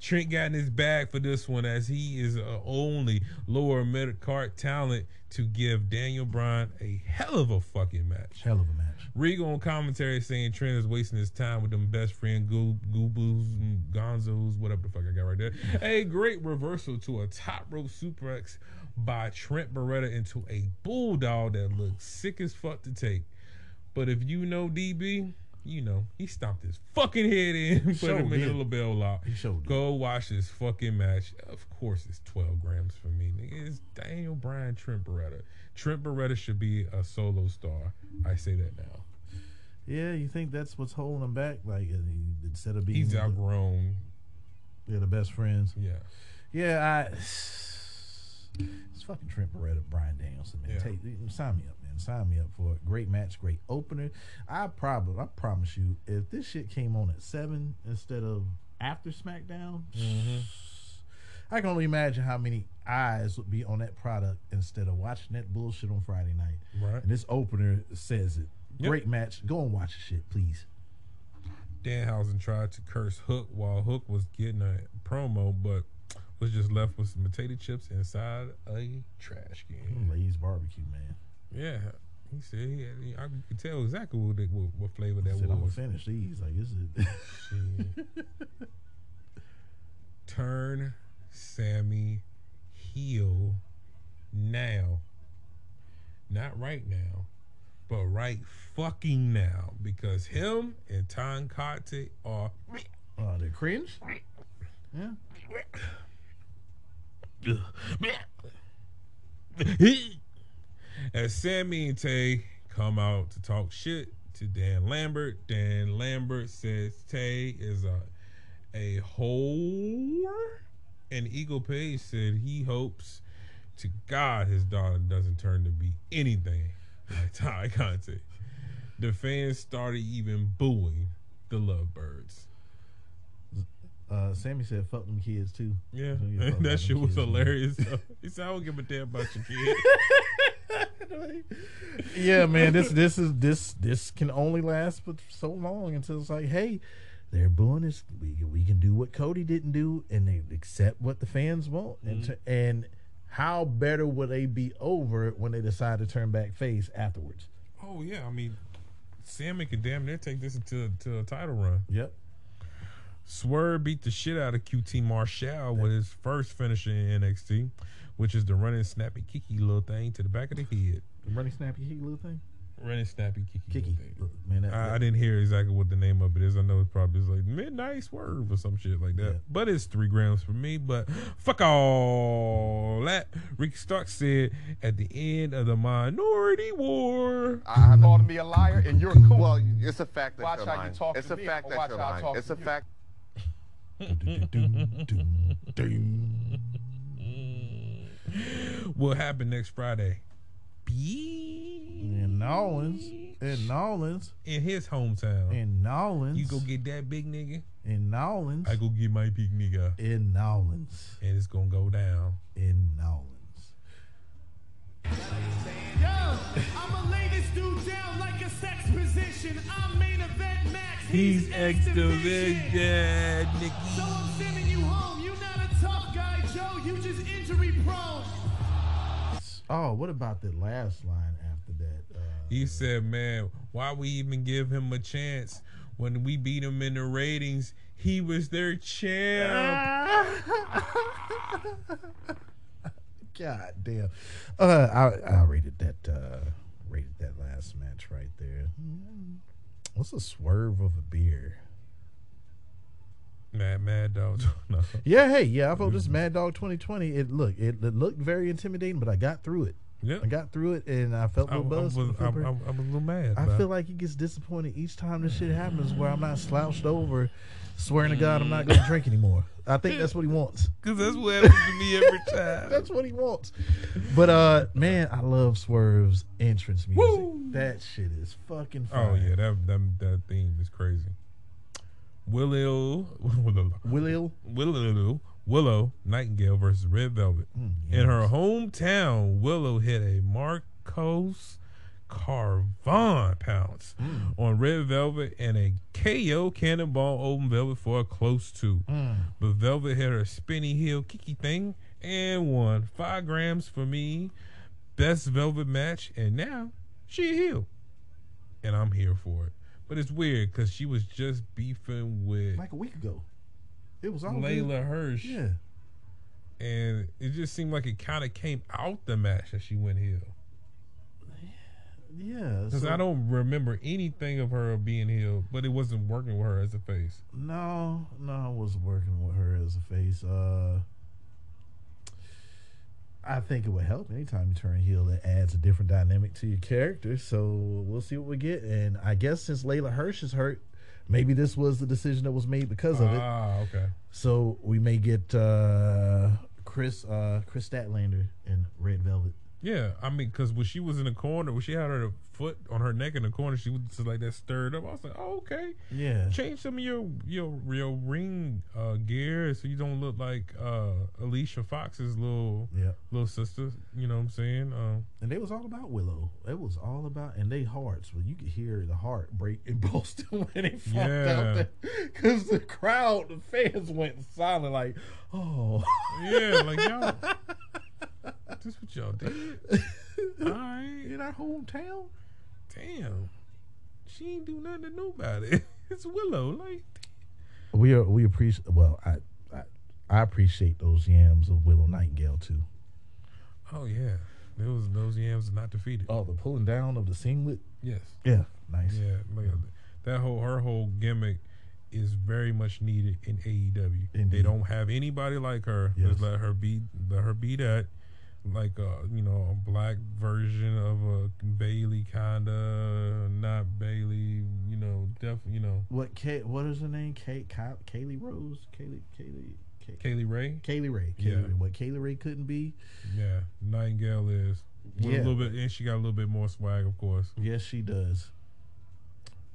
Trent got in his bag for this one as he is uh, only lower mid card talent to give Daniel Bryan a hell of a fucking match. Hell of a match. Regal on commentary saying Trent is wasting his time with them best friend Goo- Goobos and Gonzos, whatever the fuck I got right there. A great reversal to a top rope suplex by Trent Beretta into a bulldog that looks sick as fuck to take. But if you know DB, you know he stomped his fucking head in, put Sure him in did. a LeBell lock. He sure did. Go watch this fucking match. Of course, it's 12 grams for me. Nigga, it's Daniel Bryan, Trent Beretta. Trent Beretta should be a solo star. I say that now. Yeah, you think that's what's holding him back? Like uh, instead of being He's the, outgrown. yeah, the best friends. Yeah. Yeah, I. It's fucking Trent Beretta, Bryan Danielson, man. Yeah. Take, sign me up, man. Sign me up for it. Great match, great opener. I probably, I promise you, if this shit came on at seven instead of after SmackDown, mm-hmm. I can only imagine how many eyes would be on that product instead of watching that bullshit on Friday night. Right. And this opener says it. Yep. Great match. Go and watch the shit, please. Danhausen tried to curse Hook while Hook was getting a promo, but was just left with some potato chips inside a trash can. Lay's barbecue, man. Yeah. He said he had, he- I could tell exactly what, they, what, what flavor that Said I'm gonna finish these. Like this is. Shit. Turn Sammy heel now. Not right now, but right fucking now. Because him and Tan Kate are Oh, they're cringe. Yeah. As Sammy and Tay come out to talk shit to Dan Lambert, Dan Lambert says Tay is a a whore, and Eagle Page said he hopes to God his daughter doesn't turn to be anything like Tay Conti. The fans started even booing the Lovebirds. Uh, Sammy said, "Fuck them kids too." Yeah, So you fuck about them that shit was hilarious. he said, "I don't give a damn about your kids." yeah, man. This this is this this can only last but so long until it's like, hey, they're booing us. We we can do what Cody didn't do, and they accept what the fans want. And Mm-hmm. to, and how better would they be over when they decide to turn back face afterwards? Oh yeah, I mean, Sammy could damn near take this into to a title run. Yep. Swerve beat the shit out of QT Marshall with his first finisher in NXT, which is the running snappy kicky little thing to the back of the head. The running snappy kicky little thing. Running snappy kicky. Kicky. little thing. Man, that, I, I didn't hear exactly what the name of it is. I know it's probably like Midnight Swerve or some shit like that. Yeah. But it's three grams for me. But fuck all that. Ricky Stark said at the end of the Minority War. I called me a liar, and you're cool. Well, it's a fact that Watch you're how you lying. talk it's to a me, fact that watch you're lying. It's to a you. fact. What happened next Friday? In Nolans, in Nolans, in his hometown. in Nolans, You go get that big nigga. in Nolans, I go get my big nigga, in Nolans, and it's gonna go down. in Nolans. Yo, He's X X division. Division, So I'm sending you home. You not a tough guy, Joe. You just injury prone. Oh, what about the last line after that? Uh, He said, "Man, why we even give him a chance when we beat him in the ratings? He was their champ." God damn. Uh, I I rated that uh rated that last match right there. Mm. What's a swerve of a beer? Mad, mad dog. no. Yeah, hey, yeah, I vote this Mad Dog 2020. It look it, it looked very intimidating, but I got through it. Yeah, I got through it, and I felt a I, I little buzz. I, I, I was a little mad. I feel like he gets disappointed each time this shit happens, where I'm not slouched over, swearing to God I'm not going to drink anymore. I think that's what he wants. Cause that's what happens to me every time. That's what he wants. But uh, man, I love Swerve's entrance music. Woo! That shit is fucking. oh yeah, that, that that theme is crazy. Willow, Willow, Willow. Willow, Willow Nightingale versus Red Velvet. In her hometown, Willow hit a Marcos Carvon pounce hmm. on Red Velvet and a KO Cannonball Open Velvet for a close two. Hmm. But Velvet had her spinny heel kicky thing and won five grams for me. Best Velvet match, and now she heel, and I'm here for it. But it's weird because she was just beefing with Like a week ago. It was all good. Leyla Hirsch Yeah. and it just seemed like it kind of came out the match that she went heel. Yeah. Because so- I don't remember anything of her being healed, but it wasn't working with her as a face. No, no, I wasn't working with her as a face. Uh, I think it would help anytime you turn heel. It adds a different dynamic to your character. So we'll see what we get. And I guess since Leyla Hirsch is hurt, maybe this was the decision that was made because of it. Ah, okay. So we may get uh, Kris uh, Kris Statlander in Red Velvet. Yeah, I mean, because when she was in the corner, when she had her foot on her neck in the corner, she was just like that stirred up. I was like, oh, okay. Yeah. Change some of your your your ring uh, gear so you don't look like uh, Alicia Fox's little Yeah. little sister. You know what I'm saying? Um, And it was all about Willow. It was all about, and they hearts. Well, you could hear the heart break in Boston when they fucked Yeah. out there, because the crowd, the fans went silent, like, oh, yeah, like y'all. this what y'all did. All right. in our hometown. Damn. She ain't do nothing to nobody. It's Willow. Like, We are we appreciate. Well, I, I I appreciate those yams of Willow Nightingale too. oh yeah. Those those yams are not defeated. Oh, the pulling down of the singlet. Yes. Yeah, nice. Yeah. Look at that. that whole her whole gimmick is very much needed in AEW. Indeed. They don't have anybody like her. Yes. Just let her be let her be that like a you know a black version of a Bayley kinda not Bayley you know def you know What Kay, What is her name? Kay, Kaylee Rose. Kaylee. Kaylee. Kay, Kaylee Ray Kaylee Ray. Kaylee Yeah. Ray. What Kaylee Ray couldn't be. yeah Nightingale is with Yeah. a little bit and she got a little bit more swag of course Yes, she does.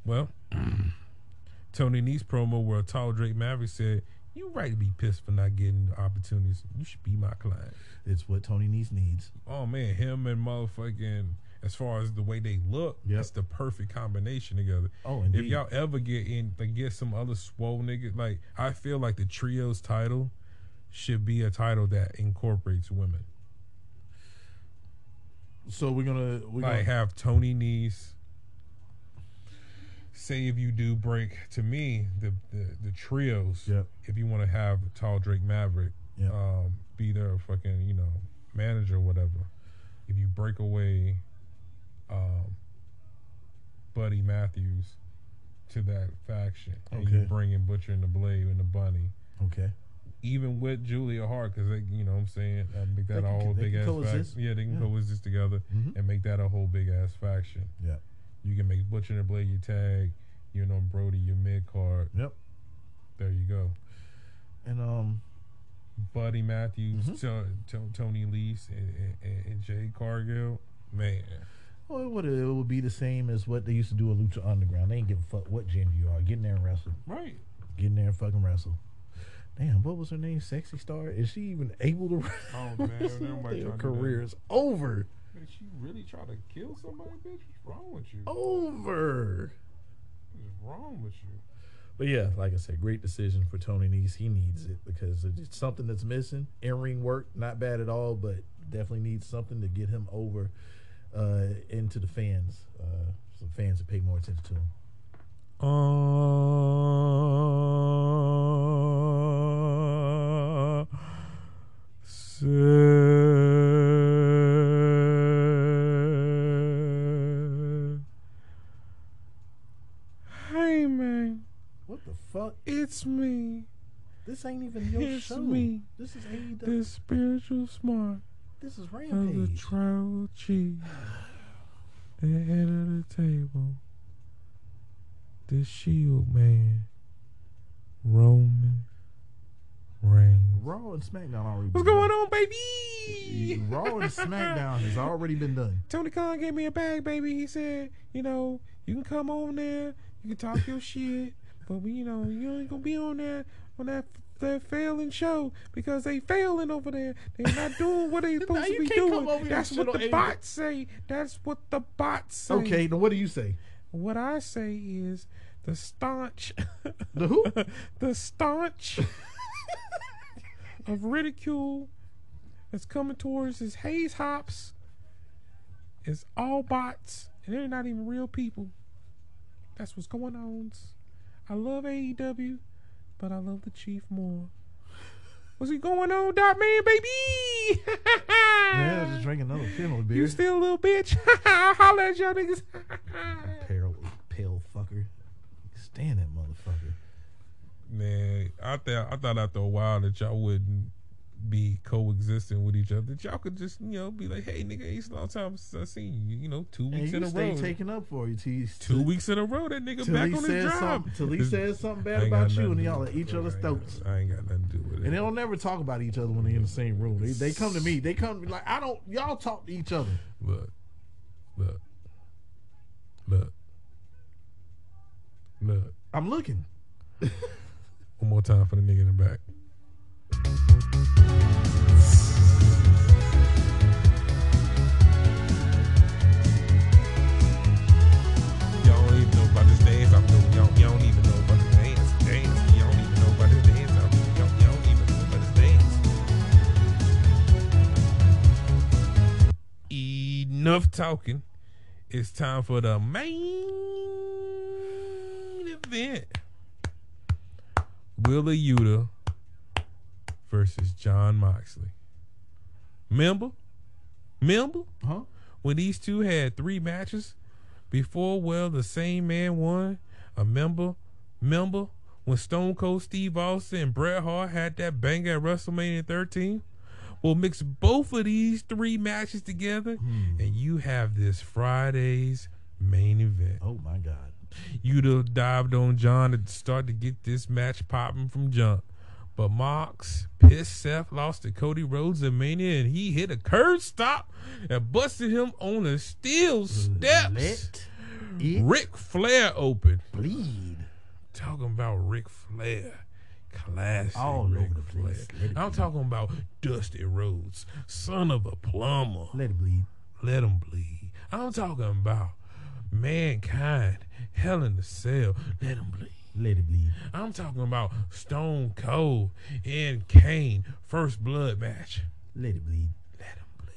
well Tony Nese promo where tall Drake Maverick said you right to be pissed for not getting opportunities you should be my client It's what Tony Nese needs. oh man him and motherfucking as far as the way they look, Yep. it's the perfect combination together. Oh, If y'all ever get in, like, get some other swole nigga, like I feel like the trios title should be a title that incorporates women. So we're gonna we like gonna have Tony Nese. Say if you do break to me the the, the trios. Yep. If you want to have Tall Drake Maverick, Yep. um, be their fucking you know manager or whatever. If you break away, um, Buddy Matthews to that faction, and you Okay. bring in Butcher and the Blade and the Bunny. okay. Even with Julia Hart, because they, you know, what I'm saying, uh, make that They a whole they big can ass faction. Yeah, they can Yeah. coexist together Mhm. and make that a whole big ass faction. Yeah. You can make Butcher and the Blade your tag, you know, Brody your mid card. Yep. There you go. And um, Buddy Matthews, Mhm. To- To- Tony Nese, and, and, and Jade Cargill. Man, well, it would it would be the same as what they used to do at Lucha Underground. They ain't give a fuck what gender you are. Get in there and wrestle. right. Get in there and fucking wrestle. Damn, what was her name? Sexy Star. Is she even able to? Oh, man, wrestle? nobody trying to do that. career is over. Did she really try to kill somebody, bitch? What's wrong with you? Over. What's wrong with you? But yeah, like I said, great decision for Tony Nese. He needs it because it's something that's missing. In ring work, not bad at all, but definitely needs something to get him over uh, into the fans. Uh, some fans to pay more attention to him. Uh, say- it's me, This ain't even your It's show. me. This is AEW. the spiritual smart This is Rampage. Of the tribal chief, the head of the table, the shield man, Roman Reigns. Raw and SmackDown already. What's going done. on, baby? Raw and SmackDown has already been done. Tony Khan gave me a bag, baby. He said, you know, you can come on there, you can talk your shit, but we, you know, you ain't gonna be on there on that that failing show because they failing over there. They're not doing what they supposed to be doing. That's what the bots say. That's what the bots say. Okay, now what do you say? What I say is the staunch, The who? the staunch of ridicule that's coming towards his Hayes Hops is all bots, and they're not even real people. That's what's going on. I love AEW, but I love the Chief more. What's he going on, Dot Man, baby? Yeah, just drink another Pinot beer. You still a little bitch? Holla at y'all niggas. pale, pale fucker. Stand that motherfucker. Man, I thought I thought after a while that y'all wouldn't be coexisting with each other. Y'all could just you know be like, hey nigga, it's a long time since I seen you. You know, two weeks in a row. taking up for you. Till, two weeks in a row, that nigga back on his job. Till he says something bad about you, and y'all at each other's throats. I ain't got nothing to do with it. And they don't never talk about each other when they're in the same room. They, they come to me. They come like I don't. Y'all talk to each other. Look, look, look, look. I'm looking. One more time for the nigga in the back. Enough talking. It's time for the main event. Wheeler Yuta versus Jon Moxley. Remember? Remember? Huh? when these two had three matches before well the same man won a member member when Stone Cold Steve Austin and Bret Hart had that banger at WrestleMania 13 We'll mix both of these three matches together hmm. and you have this Friday's main event Oh my God. you'd have dived on Jon to start to get this match popping from jump. But Mox, pissed Seth, lost to Cody Rhodes at Mania, and he hit a curb stomp and busted him on the steel steps. Let it Flair opened. bleed. Talking about Ric Flair. Classic All Ric over the place. Flair. I'm talking about Dusty Rhodes, son of a plumber. Let it bleed. Let him bleed. I'm talking about mankind, Hell in the Cell, let him bleed. Let it bleed. I'm talking about Stone Cold and Kane first blood match. Let it bleed. Let him bleed.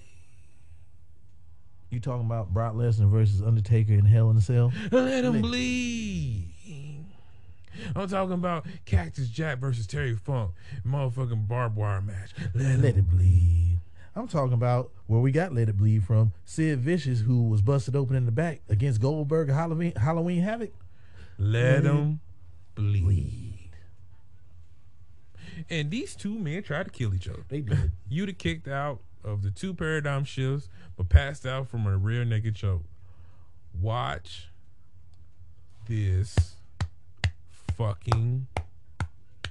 You talking about Brock Lesnar versus Undertaker in Hell in a Cell? Let him Let- bleed. I'm talking about Cactus Jack versus Terry Funk, motherfucking barbed wire match. Let, Let it bleed. I'm talking about where we got Let It Bleed from. Sid Vicious, who was busted open in the back against Goldberg Halloween, Halloween Havoc. let him bleed. And these two men tried to kill each other. They did. You'd have kicked out of the two paradigm shifts, but passed out from a rear naked choke. Watch this fucking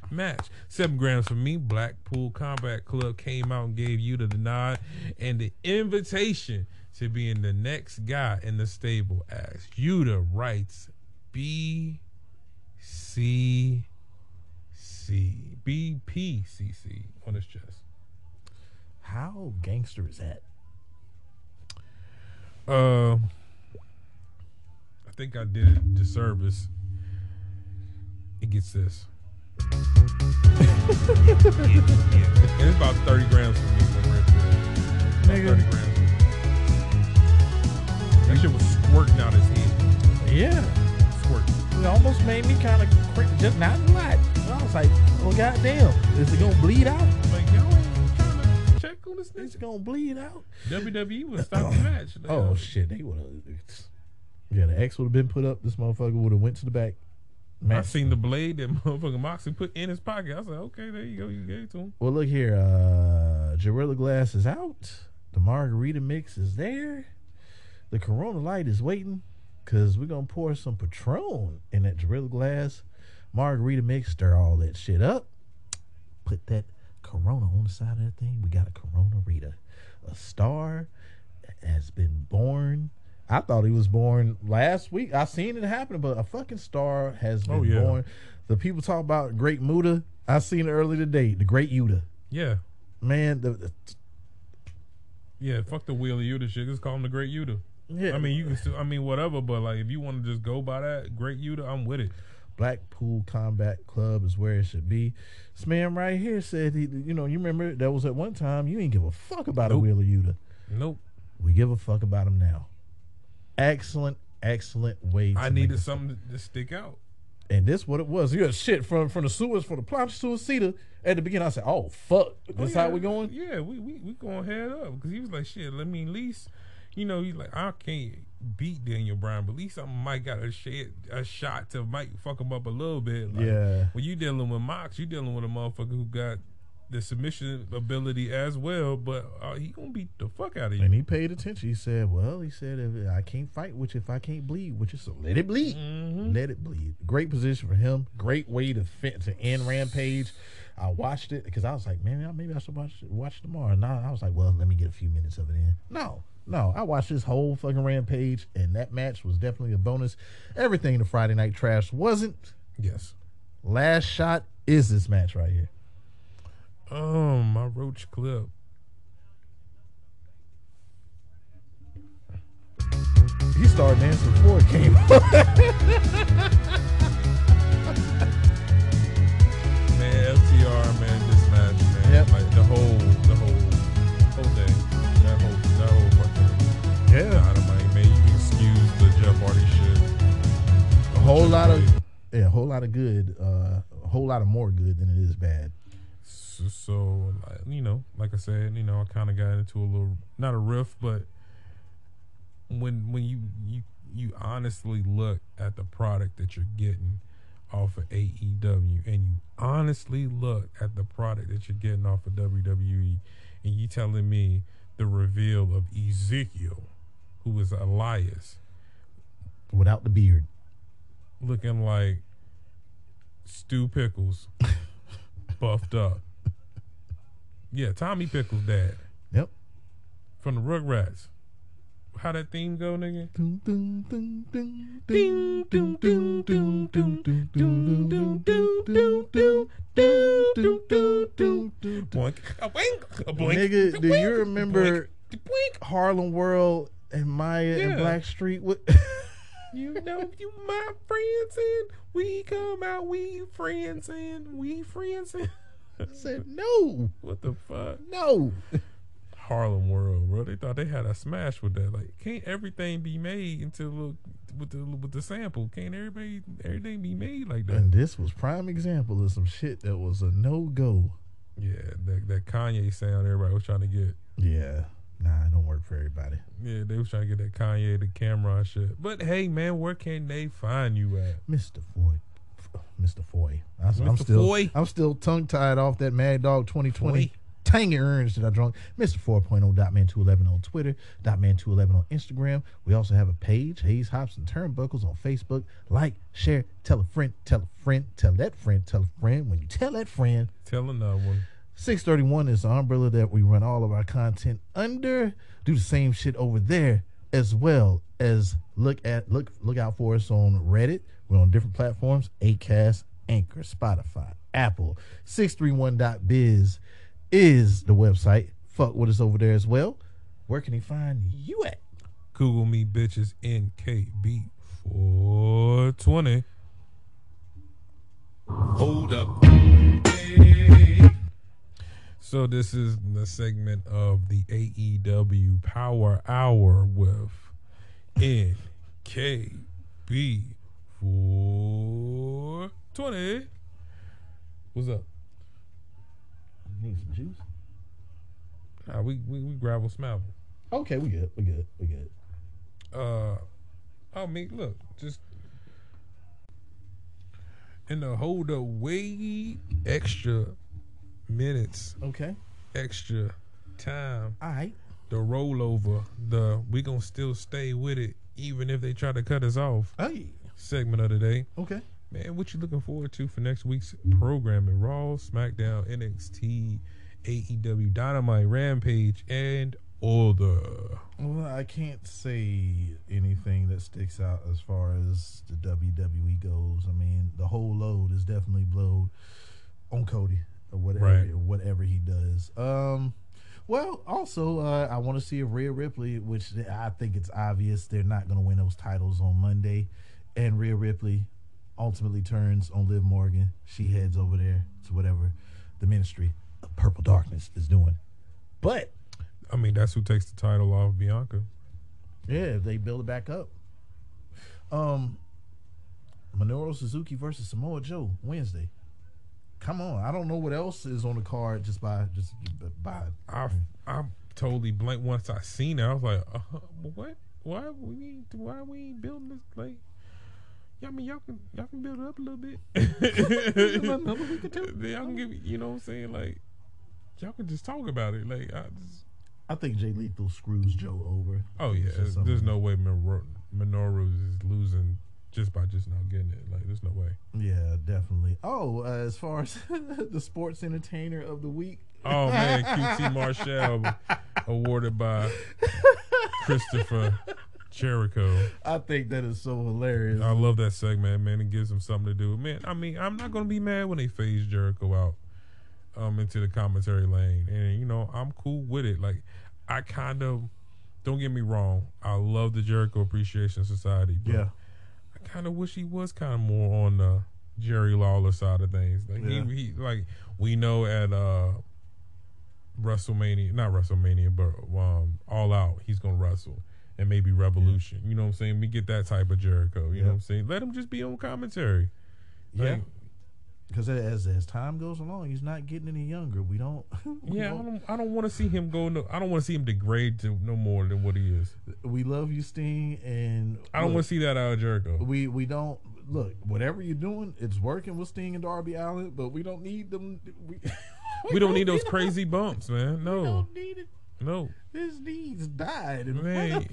match. Seven grams for me. Blackpool Combat Club came out and gave you the nod and the invitation to being the next guy in the stable as Yuta writes B C C B P C C on his chest. How gangster is that? Uh, I think I did it disservice. It gets this. It's about 30 grams for me. for Red Bull. About Nigga. 30 grams. That shit was squirting out his head. Yeah. It almost made me kind of just not a lot. I was like, oh, goddamn. Is it to bleed out? Like, y'all ain't trying to check on this It's to bleed out? WWE would stop the match. Oh, shit. They would have. Yeah, the X would have been put up. This motherfucker would have went to the back. I seen the blade that motherfucking Moxley put in his pocket. I was like, okay, there you go. You gave it to him. Well, look here. Uh Gorilla Glass is out. The margarita mix is there. The Corona Light is waiting because we're gonna pour some Patron in that Gorilla Glass margarita mix. Stir all that shit up. Put that Corona on the side of that thing. We got a Corona Rita. A star has been born. I thought he was born last week. I seen it happen, but a fucking star has oh, been Oh, yeah. born. The people talk about Great Muta. I seen it earlier today. The Great Yuta. Yeah. Man, the, the- Yeah, fuck the Wheeler Yuta shit. Just call him the Great Yuta. Yeah. I mean, you can still, I mean, whatever, but like, if you want to just go by that, Great Yuta, I'm with it. Blackpool Combat Club is where it should be. This man right here said, he, you know, you remember that was at one time you ain't give a fuck about a Nope. Wheeler Yuta. Nope. We give a fuck about him now. Excellent, excellent way. To I needed something to, to stick out. and this what it was. You had shit from from the sewers for the plancha suicida at the beginning. I said, oh fuck, oh, this Oh, how we going? Yeah, we we we going head up because he was like, shit. Let me at least, you know, he's like, I can't beat Daniel Bryan, but at least I might got a shit a shot to might fuck him up a little bit. Like, Yeah. When you dealing with Mox, you dealing with a motherfucker who got the submission ability as well, but uh, he gonna beat the fuck out of you. And he paid attention. He said, "Well, he said if I can't fight with you if I can't bleed with you, so let it bleed. Mhm. Let it bleed. Great position for him. Great way to fit to end Rampage. I watched it because I was like, man, maybe I should watch watch tomorrow. Nah, I was like, well, let me get a few minutes of it in. No, no, I watched this whole fucking Rampage, and that match was definitely a bonus. Everything the Friday Night Trash wasn't. Yes. Last shot is this match right here. Um, my roach clip. He started dancing before it came up. Man, FTR, man, this match, man. Yep. Like the whole, the whole, whole thing. That whole, that whole fucking Yeah. dynamite, man. You can excuse the Jeff Hardy shit. a whole lot of yeah, a whole lot of good, uh, a whole lot of more good than it is bad. So, so you know, like I said, you know, I kind of got into a little, not a riff, but when when you you you honestly look at the product that you're getting off of AEW, and you honestly look at the product that you're getting off of WWE, and you telling me the reveal of Ezekiel, who is Elias, Without the beard, looking like Stu Pickles, buffed up. Yeah, Tommy Pickles' dad yep. from the Rugrats. How that theme go, nigga? Boink, a boink, a boink. Nigga, do you remember boink, a boink. Harlem World and Maya and Yeah. Blackstreet. What? You know you my friends and we come out, we friends and we friends and I said no, what the fuck? no. Harlem World, bro. They thought they had a smash with that. Like, can't everything be made into look with the with the sample? Can't everybody everything be made like that? And this was prime example of some shit that was a no go. Yeah, that that Kanye sound everybody was trying to get. Yeah, nah, it don't work for everybody. Yeah, they was trying to get that Kanye the Cameron shit. But hey, man, where can they find you at? Mr. Foy, Mr. Foy. I, am still, Foy. I'm still tongue tied off that Mad Dog 2020 Foy. tangy orange that I drunk. Mr. 4.0 Dotman 211 on Twitter, dot man 211 on Instagram. We also have a page, Hayes Hops and Turnbuckles on Facebook. Like, share, tell a friend, tell a friend, tell that friend, tell a friend. When you tell that friend, Tell another one. 631 is the umbrella that we run all of our content under. Do the same shit over there as well as look at look look out for us on Reddit. We're on different platforms: Acast, Anchor, Spotify, Apple. 631.biz is the website. Fuck with us over there as well. Where can he find you at? Google me bitches NKB four twenty. Hold up. So this is the segment of the AEW Power Hour with NKB four twenty. What's up? Need some juice. Nah, we, we we gravel smavel. Okay, we good. We good. We good. Uh, I mean, look, just in the hold up way extra minutes, Okay. extra time, All right. the rollover, the we gonna still stay with it even if they try to cut us off Hey. segment of the day. Okay. Man, what you looking forward to for next week's programming? Raw, SmackDown, NXT, AEW, Dynamite, Rampage, and other. Well, I can't say anything that sticks out as far as the WWE goes. I mean, the whole load is definitely blowed on Cody or whatever Right. or whatever he does. Um, well, also uh, I want to see if Rhea Ripley, which I think it's obvious they're not going to win those titles on Monday, and Rhea Ripley ultimately turns on Liv Morgan. She heads over there to whatever the Ministry of Purple Darkness is doing. But I mean, that's who takes the title off Bianca. Yeah, if they build it back up. Um, Minoru Suzuki versus Samoa Joe Wednesday. Come on, I don't know what else is on the card just by just by. I I totally blanked once I seen it. I was like, uh, what? Why we why we ain't building this like? Yeah, I mean y'all can y'all can build it up a little bit. y'all can give you know what I'm saying like y'all can just talk about it like I just, I think Jay Lethal screws Joe over. oh yeah It's just something- there's no way Minoru is losing just by just not getting it like there's no way. Yeah, definitely. Oh, uh, as far as the sports entertainer of the week, Oh man, QT Marshall awarded by Christopher Jericho. I think that is so hilarious. I love that segment, man. It gives them something to do. Man, I mean, I'm not gonna be mad when they phase Jericho out um into the commentary lane. And you know, I'm cool with it. Like I kind of don't get me wrong, I love the Jericho Appreciation Society, but yeah, kind of wish he was kind of more on the Jerry Lawler side of things. Like Yeah. he, he like we know at uh WrestleMania, not WrestleMania, but um All Out, he's gonna wrestle. And maybe Revolution. You know what I'm saying? We get that type of Jericho. You Yeah. know what I'm saying? Let him just be on commentary. yeah. Because as as time goes along, he's not getting any younger. We don't. we yeah, I don't- don't I don't want to see him go no I don't want to see him degrade to no more than what he is. we love you, Sting, and I don't want to see that out of Jericho. We we don't look. Whatever you're doing, it's working with Sting and Darby Allin, but we don't need them. We, We don't need those crazy bumps, man. We No. don't need it. No. His knees died. In Man,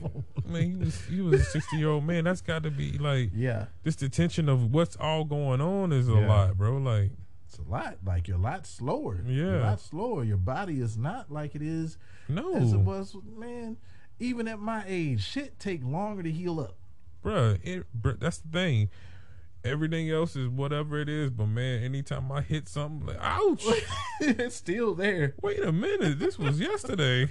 man, he was he was a sixty year old man. That's got to be like Yeah, This the tension of what's all going on is a Yeah. lot, bro. Like, it's a lot. Like you're a lot slower. you're a Yeah. lot slower. Your body is not like it is no, as it was. Man, even at my age, shit take longer to heal up. bruh, it, bruh, that's the thing. Everything else is whatever it is, but man, anytime I hit something, like, ouch! it's still there. Wait a minute, this was yesterday.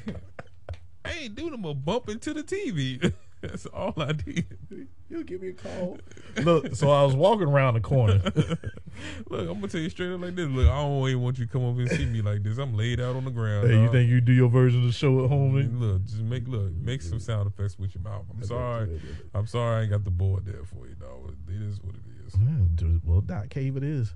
I ain't doing them a bump into the TV. That's all I did. You'll give me a call. Look, so I was walking around the corner. Look, I'm gonna tell you straight up like this. Look, I don't even want you to come over and see me like this. I'm laid out on the ground. hey, you think you do your version of the show at home? man? Look, just make look, make some sound effects with your mouth. I'm sorry. I'm sorry I ain't got the board there for you, dog. It is what it is. Yeah, dude, well, dot cave it is.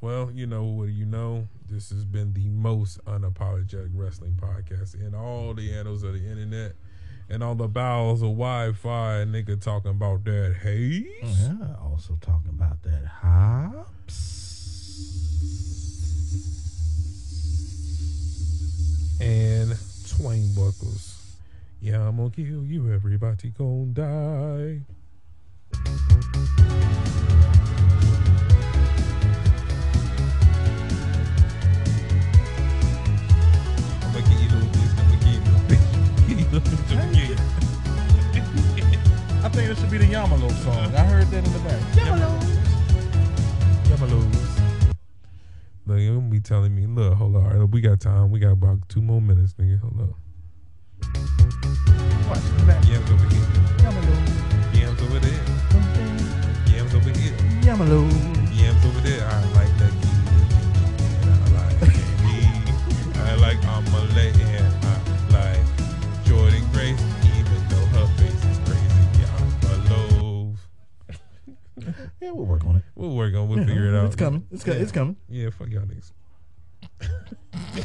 Well, you know what you know. This has been the most unapologetic wrestling podcast in all the annals of the internet and all the bowels of Wi-Fi. Nigga talking about that haze. Oh, yeah, also talking about that hops. and Turnbuckles. Yeah, I'm gonna kill you. Everybody gonna die. Think it should be the Yamalo song. I heard that in the back. Yamalos. Look, you're gonna be telling me, look, hold on, all right, we got time. We got about two more minutes, nigga. Hold up. Watch the back. Yams over here. Yamalo. Yams over there. Yams over here. Yamalo. Yams over there. I like that. And I like candy. I like omelette Yeah, we'll work on it. We'll work on. It. We'll figure it out. It's coming. It's, co- Yeah. it's coming. Yeah, fuck y'all niggas.